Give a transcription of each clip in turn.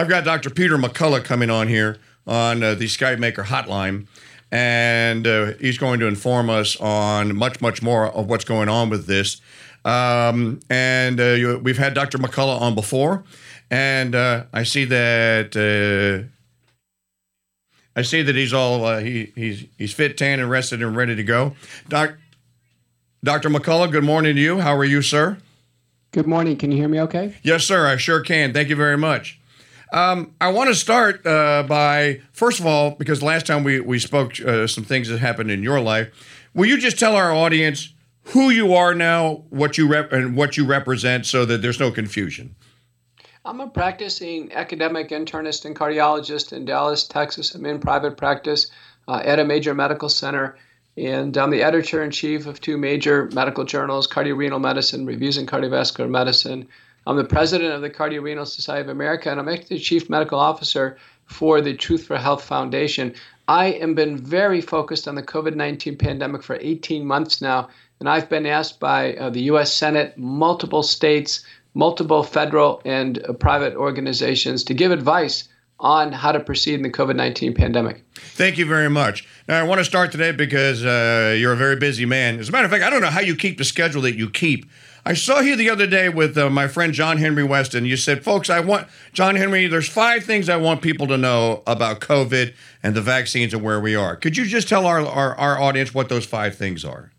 I've got Dr. Peter McCullough coming on here on uh, the SkyMaker hotline, and uh, he's going to inform us on much, much more of what's going on with this. Um, and uh, you, we've had Dr. McCullough on before, and uh, I see that uh, I see that he's all uh, he, he's he's fit, tan, and rested, and ready to go. Doc, Dr. McCullough, good morning to you. How are you, sir? Good morning. Can you hear me okay? Yes, sir. I sure can. Thank you very much. Um, I want to start uh, by, first of all, because last time we, we spoke uh, some things that happened in your life. Will you just tell our audience who you are now, what you rep- and what you represent, so that there's no confusion? I'm a practicing academic internist and cardiologist in Dallas, Texas. I'm in private practice uh, at a major medical center, and I'm the editor in chief of two major medical journals, Cardiorenal Medicine, Reviews in Cardiovascular Medicine. I'm the president of the Cardiorenal Society of America, and I'm actually the chief medical officer for the Truth for Health Foundation. I have been very focused on the COVID 19 pandemic for 18 months now, and I've been asked by uh, the U.S. Senate, multiple states, multiple federal and uh, private organizations to give advice on how to proceed in the COVID 19 pandemic. Thank you very much. Now, I want to start today because uh, you're a very busy man. As a matter of fact, I don't know how you keep the schedule that you keep. I saw you the other day with uh, my friend John Henry Westen. You said, folks, I want, John Henry, there's five things I want people to know about COVID and the vaccines and where we are. Could you just tell our, our, our audience what those five things are?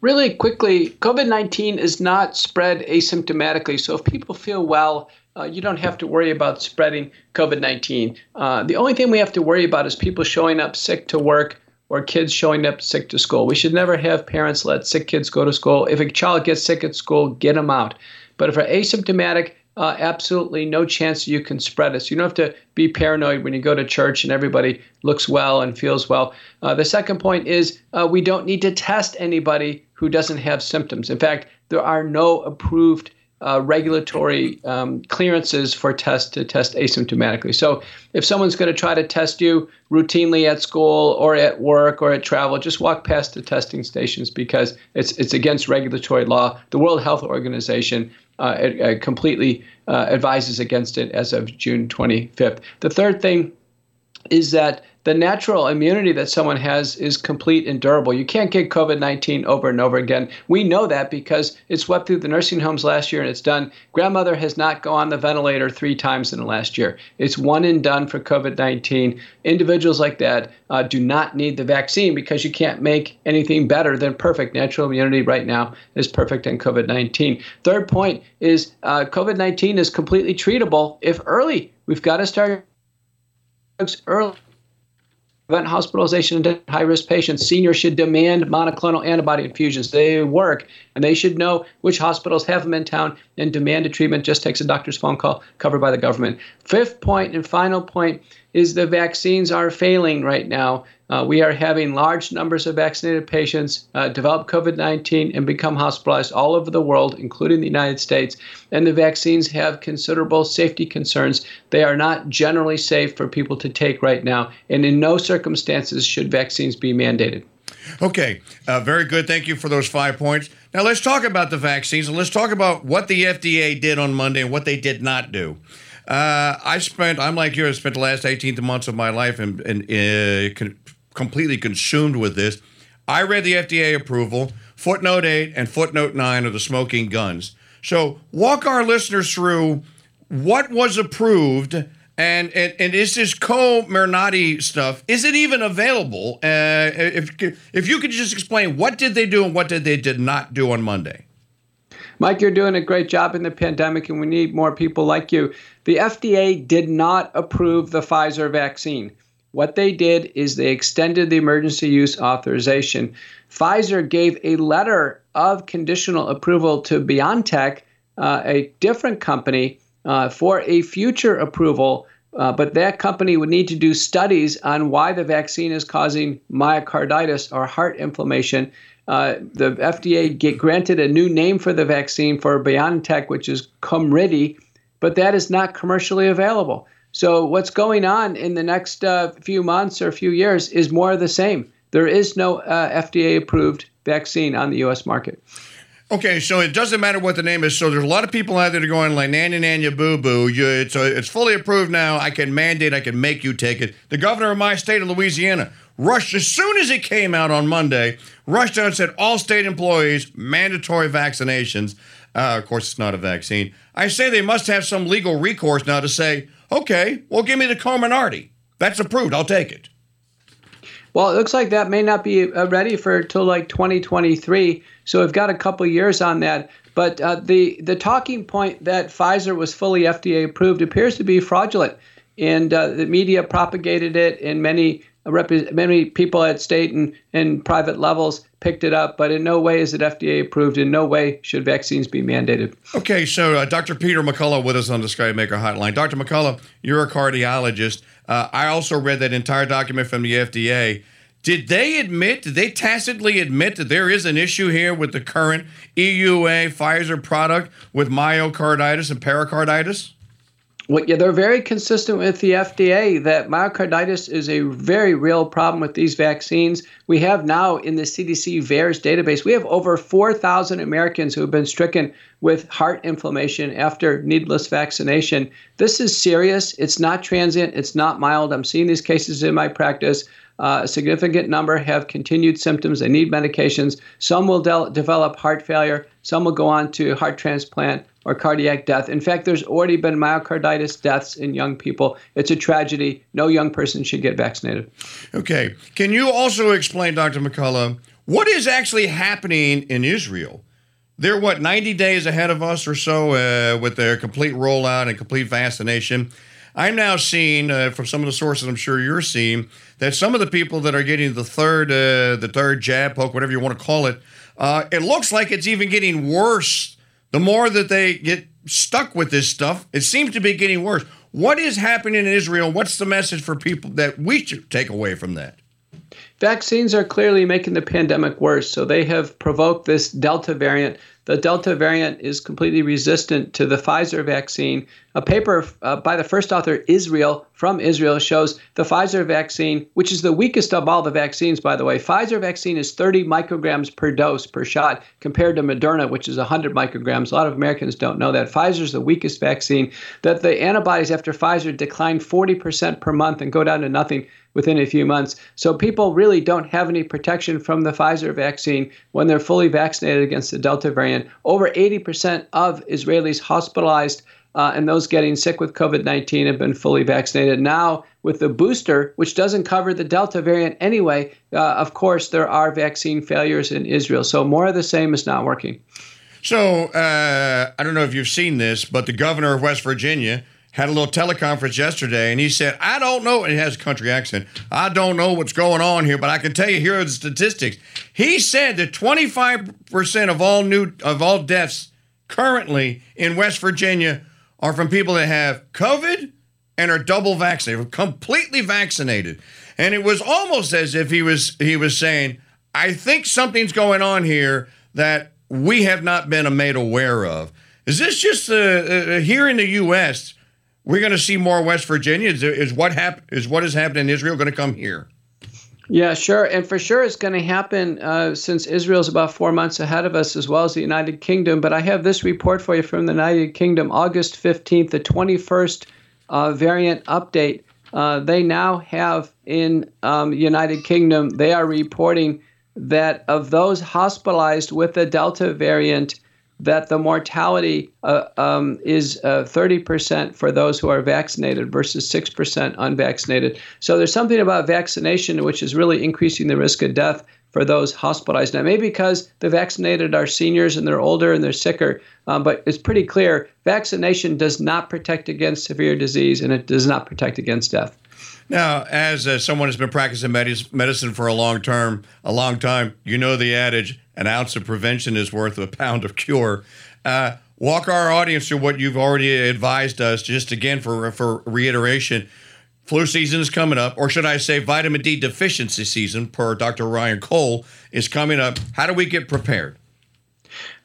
Really quickly, COVID 19 is not spread asymptomatically. So if people feel well, uh, you don't have to worry about spreading COVID 19. Uh, the only thing we have to worry about is people showing up sick to work or kids showing up sick to school. We should never have parents let sick kids go to school. If a child gets sick at school, get them out. But if they're asymptomatic, uh, absolutely no chance you can spread it. So you don't have to be paranoid when you go to church and everybody looks well and feels well. Uh, the second point is uh, we don't need to test anybody who doesn't have symptoms. In fact, there are no approved uh, regulatory um, clearances for tests to test asymptomatically. So if someone's going to try to test you routinely at school or at work or at travel, just walk past the testing stations because it's it's against regulatory law. The World Health Organization uh, it, it completely uh, advises against it as of June 25th. The third thing is that the natural immunity that someone has is complete and durable. You can't get COVID 19 over and over again. We know that because it swept through the nursing homes last year and it's done. Grandmother has not gone on the ventilator three times in the last year. It's one and done for COVID 19. Individuals like that uh, do not need the vaccine because you can't make anything better than perfect. Natural immunity right now is perfect in COVID 19. Third point is uh, COVID 19 is completely treatable if early. We've got to start early prevent hospitalization in high risk patients. Seniors should demand monoclonal antibody infusions. They work, and they should know which hospitals have them in town and demand a treatment. Just takes a doctor's phone call covered by the government. Fifth point and final point is the vaccines are failing right now. Uh, we are having large numbers of vaccinated patients uh, develop COVID 19 and become hospitalized all over the world, including the United States. And the vaccines have considerable safety concerns. They are not generally safe for people to take right now. And in no circumstances should vaccines be mandated. Okay, uh, very good. Thank you for those five points. Now let's talk about the vaccines and let's talk about what the FDA did on Monday and what they did not do. Uh, I spent, I'm like you, I spent the last 18 months of my life in, in, in uh, completely consumed with this. I read the FDA approval, footnote 8 and footnote 9 of the smoking guns. So, walk our listeners through what was approved and, and, and is this Comirnaty stuff, is it even available? Uh, if, if you could just explain what did they do and what did they did not do on Monday? Mike, you're doing a great job in the pandemic, and we need more people like you. The FDA did not approve the Pfizer vaccine. What they did is they extended the emergency use authorization. Pfizer gave a letter of conditional approval to BioNTech, uh, a different company, uh, for a future approval. Uh, but that company would need to do studies on why the vaccine is causing myocarditis or heart inflammation. Uh, the FDA get granted a new name for the vaccine for BioNTech, which is Comirnaty, but that is not commercially available. So what's going on in the next uh, few months or a few years is more of the same. There is no uh, FDA-approved vaccine on the U.S. market. Okay, so it doesn't matter what the name is. So there's a lot of people out there going like "nanya nanya boo boo." It's uh, it's fully approved now. I can mandate. I can make you take it. The governor of my state of Louisiana rushed as soon as it came out on Monday. Rushed out and said all state employees mandatory vaccinations. Uh, of course, it's not a vaccine. I say they must have some legal recourse now to say, okay, well, give me the Comirnaty. That's approved. I'll take it. Well, it looks like that may not be uh, ready for till like 2023. So we've got a couple years on that. But uh, the the talking point that Pfizer was fully FDA approved appears to be fraudulent, and uh, the media propagated it, and many many people at state and, and private levels picked it up, but in no way is it FDA approved. In no way should vaccines be mandated. Okay, so uh, Dr. Peter McCullough with us on the SkyMaker hotline. Dr. McCullough, you're a cardiologist. Uh, I also read that entire document from the FDA. Did they admit, did they tacitly admit that there is an issue here with the current EUA Pfizer product with myocarditis and pericarditis? Well, yeah, they're very consistent with the FDA that myocarditis is a very real problem with these vaccines. We have now in the CDC VAERS database, we have over 4,000 Americans who have been stricken with heart inflammation after needless vaccination. This is serious. It's not transient. It's not mild. I'm seeing these cases in my practice. Uh, a significant number have continued symptoms. They need medications. Some will de- develop heart failure. Some will go on to heart transplant or cardiac death. In fact, there's already been myocarditis deaths in young people. It's a tragedy. No young person should get vaccinated. Okay. Can you also explain, Dr. McCullough, what is actually happening in Israel? They're what 90 days ahead of us or so uh, with their complete rollout and complete vaccination. I'm now seeing uh, from some of the sources I'm sure you're seeing that some of the people that are getting the third uh, the third jab poke whatever you want to call it uh, it looks like it's even getting worse the more that they get stuck with this stuff, it seems to be getting worse. What is happening in Israel? What's the message for people that we should take away from that? Vaccines are clearly making the pandemic worse. So they have provoked this Delta variant the Delta variant is completely resistant to the Pfizer vaccine. A paper uh, by the first author, Israel, from Israel, shows the Pfizer vaccine, which is the weakest of all the vaccines, by the way. Pfizer vaccine is 30 micrograms per dose per shot compared to Moderna, which is 100 micrograms. A lot of Americans don't know that. Pfizer is the weakest vaccine, that the antibodies after Pfizer decline 40% per month and go down to nothing within a few months. So people really don't have any protection from the Pfizer vaccine when they're fully vaccinated against the Delta variant. Over 80% of Israelis hospitalized uh, and those getting sick with COVID 19 have been fully vaccinated. Now, with the booster, which doesn't cover the Delta variant anyway, uh, of course, there are vaccine failures in Israel. So, more of the same is not working. So, uh, I don't know if you've seen this, but the governor of West Virginia had a little teleconference yesterday and he said, I don't know. He has a country accent. I don't know what's going on here, but I can tell you here are the statistics. He said that 25% of all new of all deaths currently in West Virginia are from people that have COVID and are double vaccinated, completely vaccinated. And it was almost as if he was he was saying, I think something's going on here that we have not been made aware of. Is this just uh, uh, here in the U.S.? We're going to see more West Virginia. Is, what hap- is what is happening in Israel going to come here? Yeah, sure, and for sure it's going to happen uh, since Israel's about four months ahead of us, as well as the United Kingdom. But I have this report for you from the United Kingdom, August fifteenth, the twenty-first uh, variant update. Uh, they now have in um, United Kingdom, they are reporting that of those hospitalized with the Delta variant, that the mortality uh, um, is uh, 30% for those who are vaccinated versus 6% unvaccinated. So there's something about vaccination which is really increasing the risk of death for those hospitalized. Now, maybe because the vaccinated are seniors and they're older and they're sicker, um, but it's pretty clear vaccination does not protect against severe disease and it does not protect against death. Now, as uh, someone who's been practicing medicine for a long term, a long time, you know the adage: an ounce of prevention is worth a pound of cure. Uh, walk our audience through what you've already advised us. Just again for for reiteration, flu season is coming up, or should I say, vitamin D deficiency season, per Dr. Ryan Cole, is coming up. How do we get prepared?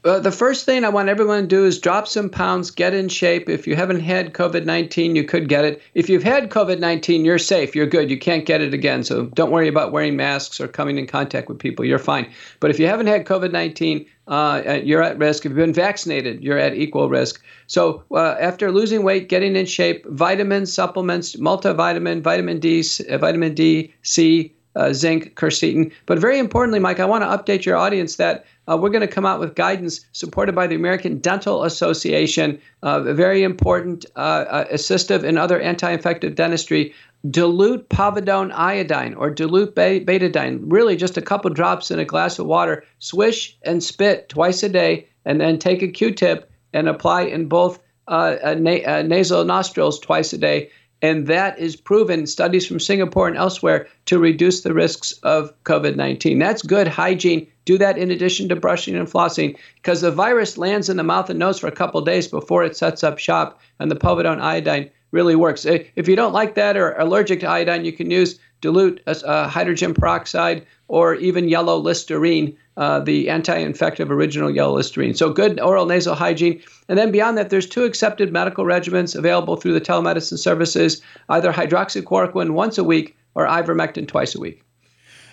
Uh, the first thing I want everyone to do is drop some pounds, get in shape. If you haven't had COVID 19, you could get it. If you've had COVID 19, you're safe. You're good. You can't get it again. So don't worry about wearing masks or coming in contact with people. You're fine. But if you haven't had COVID 19, uh, you're at risk. If you've been vaccinated, you're at equal risk. So uh, after losing weight, getting in shape, vitamins, supplements, multivitamin, vitamin D, uh, vitamin D, C, uh, zinc, quercetin. But very importantly, Mike, I want to update your audience that uh, we're going to come out with guidance supported by the American Dental Association, uh, very important uh, uh, assistive and other anti-infective dentistry. Dilute povidone iodine or dilute betadine, really just a couple drops in a glass of water. Swish and spit twice a day, and then take a Q-tip and apply in both uh, na- nasal nostrils twice a day and that is proven studies from Singapore and elsewhere to reduce the risks of COVID 19. That's good hygiene. Do that in addition to brushing and flossing because the virus lands in the mouth and nose for a couple days before it sets up shop, and the povidone iodine really works. If you don't like that or allergic to iodine, you can use dilute uh, hydrogen peroxide or even yellow listerine, uh, the anti-infective original yellow listerine. So good oral nasal hygiene. And then beyond that, there's two accepted medical regimens available through the telemedicine services, either hydroxychloroquine once a week or ivermectin twice a week.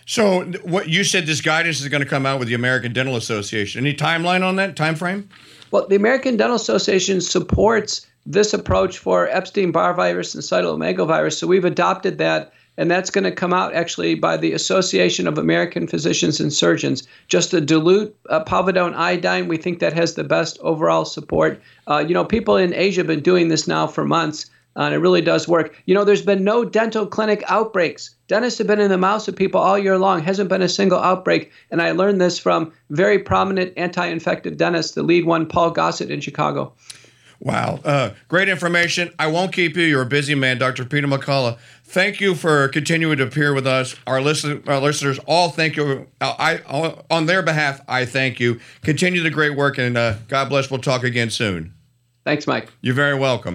So what you said this guidance is going to come out with the American Dental Association. Any timeline on that time frame? Well, the American Dental Association supports this approach for Epstein-Barr virus and cytomegalovirus, so we've adopted that and that's going to come out actually by the Association of American Physicians and Surgeons. Just a dilute uh, povidone iodine, we think that has the best overall support. Uh, you know, people in Asia have been doing this now for months, uh, and it really does work. You know, there's been no dental clinic outbreaks. Dentists have been in the mouths of people all year long. Hasn't been a single outbreak, and I learned this from very prominent anti-infective dentist, the lead one, Paul Gossett in Chicago. Wow. Uh, great information. I won't keep you. You're a busy man, Dr. Peter McCullough. Thank you for continuing to appear with us. Our, listen, our listeners all thank you. I, I, on their behalf, I thank you. Continue the great work, and uh, God bless. We'll talk again soon. Thanks, Mike. You're very welcome.